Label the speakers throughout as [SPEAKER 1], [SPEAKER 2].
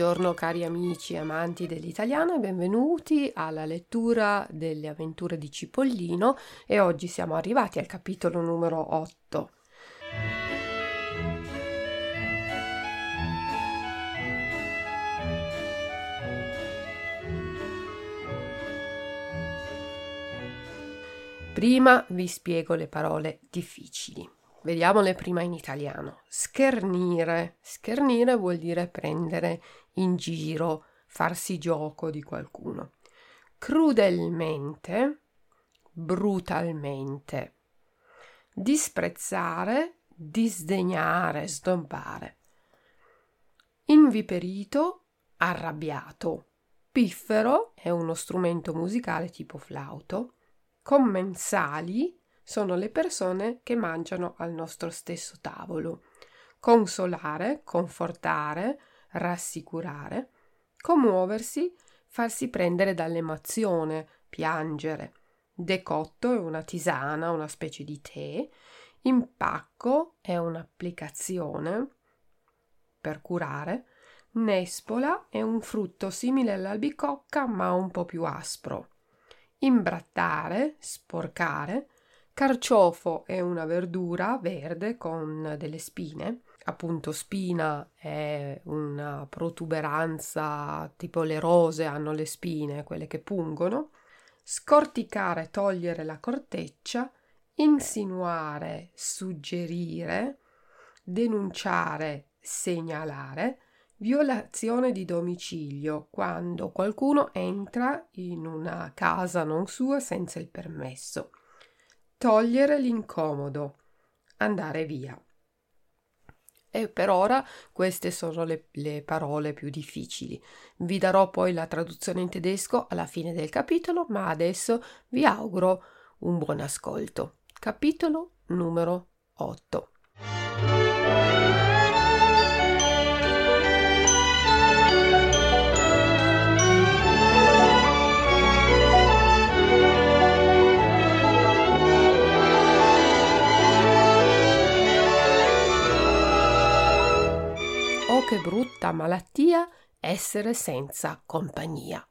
[SPEAKER 1] Buongiorno cari amici e amanti dell'italiano e benvenuti alla lettura delle avventure di Cipollino e oggi siamo arrivati al capitolo numero 8. Prima vi spiego le parole difficili. Vediamole prima in italiano. Schernire. Schernire vuol dire prendere in giro, farsi gioco di qualcuno. Crudelmente, brutalmente. Disprezzare, disdegnare, sdompare. Inviperito, arrabbiato. Piffero è uno strumento musicale tipo flauto. Commensali sono le persone che mangiano al nostro stesso tavolo. Consolare, confortare, rassicurare, commuoversi, farsi prendere dall'emozione, piangere. Decotto è una tisana, una specie di tè. Impacco è un'applicazione per curare. Nespola è un frutto simile all'albicocca ma un po' più aspro. Imbrattare, sporcare, Carciofo è una verdura verde con delle spine. Appunto, spina è una protuberanza tipo le rose hanno le spine, quelle che pungono. Scorticare, togliere la corteccia. Insinuare, suggerire. Denunciare, segnalare. Violazione di domicilio, quando qualcuno entra in una casa non sua senza il permesso togliere l'incomodo, andare via. E per ora queste sono le, le, parole più difficili. Vi darò poi la traduzione in tedesco alla fine del capitolo, ma adesso vi auguro un buon ascolto. Capitolo numero 8. Che brutta malattia essere senza compagnia.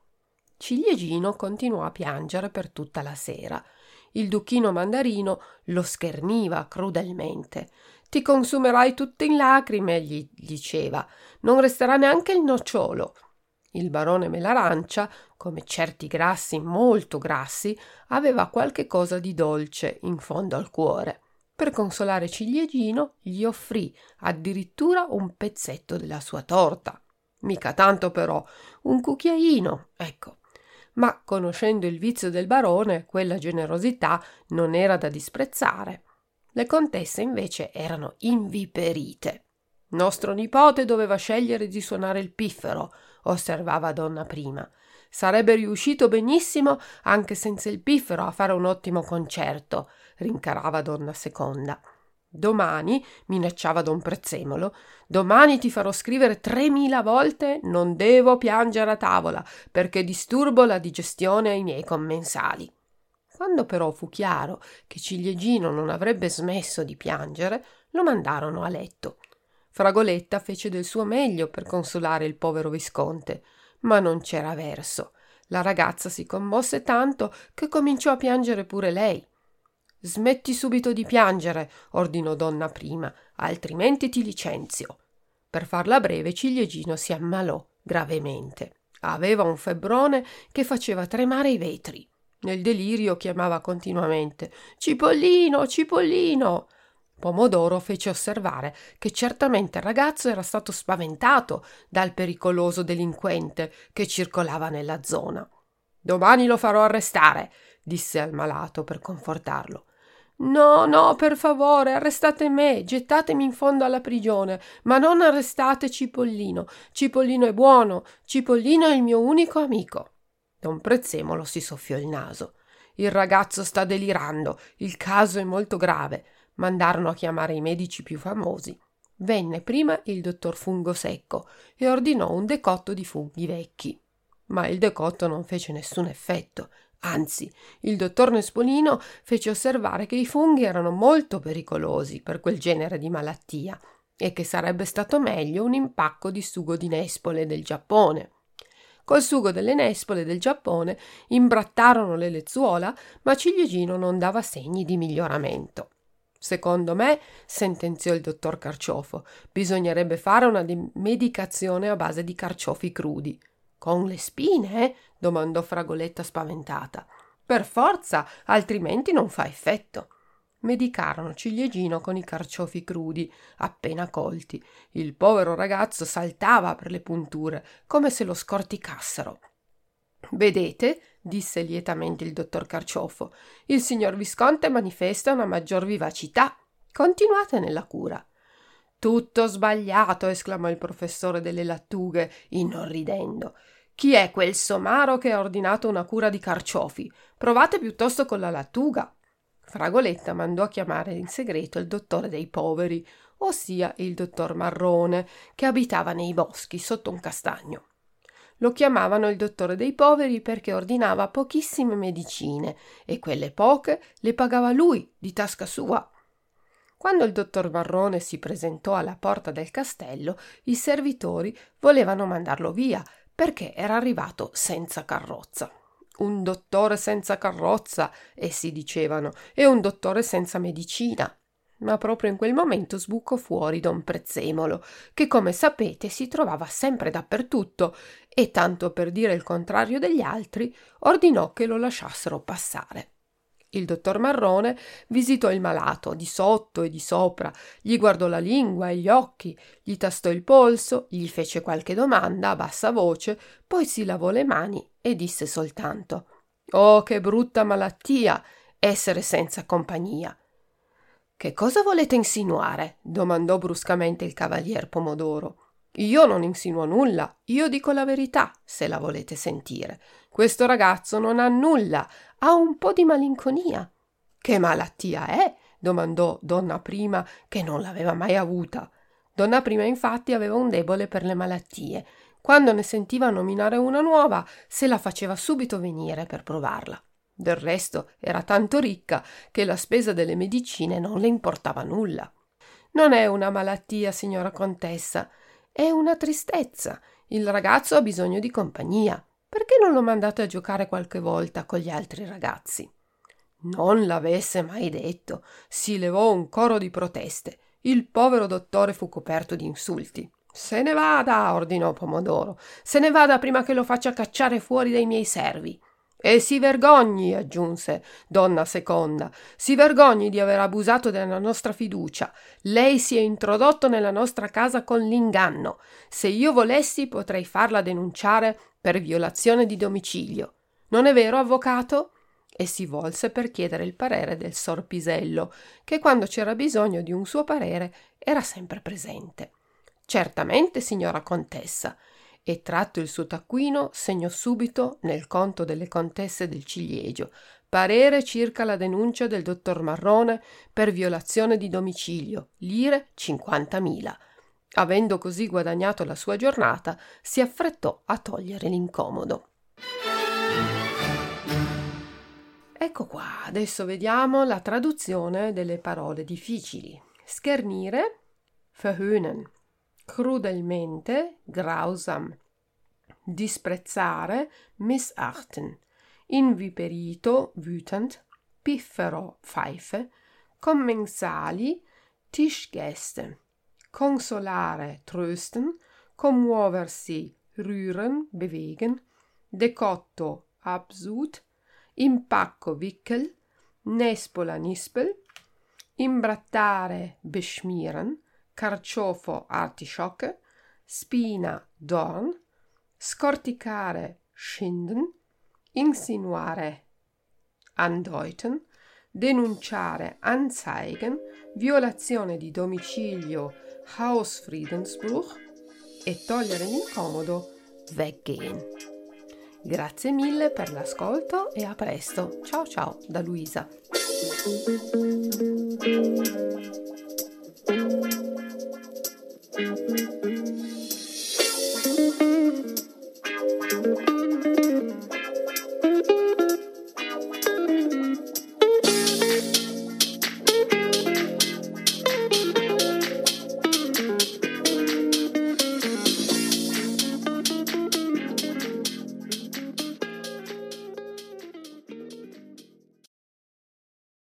[SPEAKER 1] Ciliegino continuò a piangere per tutta la sera. Il duchino mandarino lo scherniva crudelmente. Ti consumerai tutto in lacrime, gli diceva. Non resterà neanche il nocciolo. Il barone Melarancia, come certi grassi molto grassi, aveva qualche cosa di dolce in fondo al cuore. Per consolare Ciliegino gli offrì addirittura un pezzetto della sua torta. Mica tanto però, un cucchiaino, ecco. Ma conoscendo il vizio del barone, quella generosità non era da disprezzare. Le contesse invece erano inviperite. Nostro nipote doveva scegliere di suonare il piffero, osservava donna prima. Sarebbe riuscito benissimo anche senza il piffero a fare un ottimo concerto rincarava donna seconda. Domani, minacciava don Prezzemolo, domani ti farò scrivere tremila volte non devo piangere a tavola perché disturbo la digestione ai miei commensali. Quando però fu chiaro che Ciliegino non avrebbe smesso di piangere, lo mandarono a letto. Fragoletta fece del suo meglio per consolare il povero visconte, ma non c'era verso. La ragazza si commosse tanto che cominciò a piangere pure lei. Smetti subito di piangere, ordinò donna prima, altrimenti ti licenzio. Per farla breve, Ciliegino si ammalò gravemente. Aveva un febbrone che faceva tremare i vetri. Nel delirio chiamava continuamente Cipollino, Cipollino. Pomodoro fece osservare che certamente il ragazzo era stato spaventato dal pericoloso delinquente che circolava nella zona. Domani lo farò arrestare, disse al malato per confortarlo. No, no, per favore, arrestate me, gettatemi in fondo alla prigione, ma non arrestate Cipollino. Cipollino è buono, Cipollino è il mio unico amico. Don Prezzemolo si soffiò il naso. Il ragazzo sta delirando, il caso è molto grave. Mandarono a chiamare i medici più famosi. Venne prima il dottor Fungo Secco e ordinò un decotto di funghi vecchi. Ma il decotto non fece nessun effetto Anzi, il dottor Nespolino fece osservare che i funghi erano molto pericolosi per quel genere di malattia e che sarebbe stato meglio un impacco di sugo di nespole del Giappone. Col sugo delle nespole del Giappone imbrattarono le lenzuola, ma Ciliegino non dava segni di miglioramento. Secondo me, sentenziò il dottor Carciofo, bisognerebbe fare una medicazione a base di carciofi crudi. Con le spine? Eh? domandò Fragoletta spaventata. Per forza, altrimenti non fa effetto. Medicarono ciliegino con i carciofi crudi, appena colti. Il povero ragazzo saltava per le punture, come se lo scorticassero. Vedete, disse lietamente il dottor Carciofo, il signor Visconte manifesta una maggior vivacità. Continuate nella cura. Tutto sbagliato, esclamò il professore delle lattughe, inorridendo. Chi è quel somaro che ha ordinato una cura di carciofi? Provate piuttosto con la lattuga. Fragoletta mandò a chiamare in segreto il dottore dei poveri, ossia il dottor Marrone, che abitava nei boschi sotto un castagno. Lo chiamavano il dottore dei poveri perché ordinava pochissime medicine e quelle poche le pagava lui di tasca sua. Quando il dottor Marrone si presentò alla porta del castello, i servitori volevano mandarlo via perché era arrivato senza carrozza un dottore senza carrozza, essi dicevano, e un dottore senza medicina. Ma proprio in quel momento sbucò fuori don Prezzemolo, che come sapete si trovava sempre dappertutto, e tanto per dire il contrario degli altri, ordinò che lo lasciassero passare. Il dottor Marrone visitò il malato di sotto e di sopra, gli guardò la lingua e gli occhi, gli tastò il polso, gli fece qualche domanda a bassa voce, poi si lavò le mani e disse soltanto Oh, che brutta malattia essere senza compagnia. Che cosa volete insinuare? domandò bruscamente il cavalier Pomodoro. Io non insinuo nulla, io dico la verità, se la volete sentire. Questo ragazzo non ha nulla, ha un po' di malinconia. Che malattia è? domandò donna Prima, che non l'aveva mai avuta. Donna Prima infatti aveva un debole per le malattie. Quando ne sentiva nominare una nuova, se la faceva subito venire per provarla. Del resto era tanto ricca che la spesa delle medicine non le importava nulla. Non è una malattia, signora contessa, è una tristezza. Il ragazzo ha bisogno di compagnia. Perché non lo mandate a giocare qualche volta con gli altri ragazzi? Non l'avesse mai detto. Si levò un coro di proteste. Il povero dottore fu coperto di insulti. Se ne vada, ordinò Pomodoro. Se ne vada prima che lo faccia cacciare fuori dai miei servi. E si vergogni, aggiunse donna seconda, si vergogni di aver abusato della nostra fiducia. Lei si è introdotto nella nostra casa con l'inganno. Se io volessi potrei farla denunciare per violazione di domicilio. Non è vero, avvocato? E si volse per chiedere il parere del sorpisello, che quando c'era bisogno di un suo parere era sempre presente. Certamente, signora contessa, e tratto il suo taccuino segnò subito nel conto delle contesse del ciliegio parere circa la denuncia del dottor Marrone per violazione di domicilio, lire 50.000. Avendo così guadagnato la sua giornata, si affrettò a togliere l'incomodo. Ecco qua, adesso vediamo la traduzione delle parole difficili. Schernire, verhöhnen, crudelmente, grausam, disprezzare, missachten, inviperito, wütend, piffero, pfeife, commensali, Tischgäste, consolare, trösten, commuoversi, rühren, bewegen, decotto, absud, impacco, wickel, nespola, nispel, imbrattare, beschmieren, carciofo artischocke, spina dorn, scorticare schinden, insinuare andeuten, denunciare anzeigen, violazione di domicilio Hausfriedensbruch e togliere l'incomodo weggehen. Grazie mille per l'ascolto e a presto. Ciao ciao da Luisa.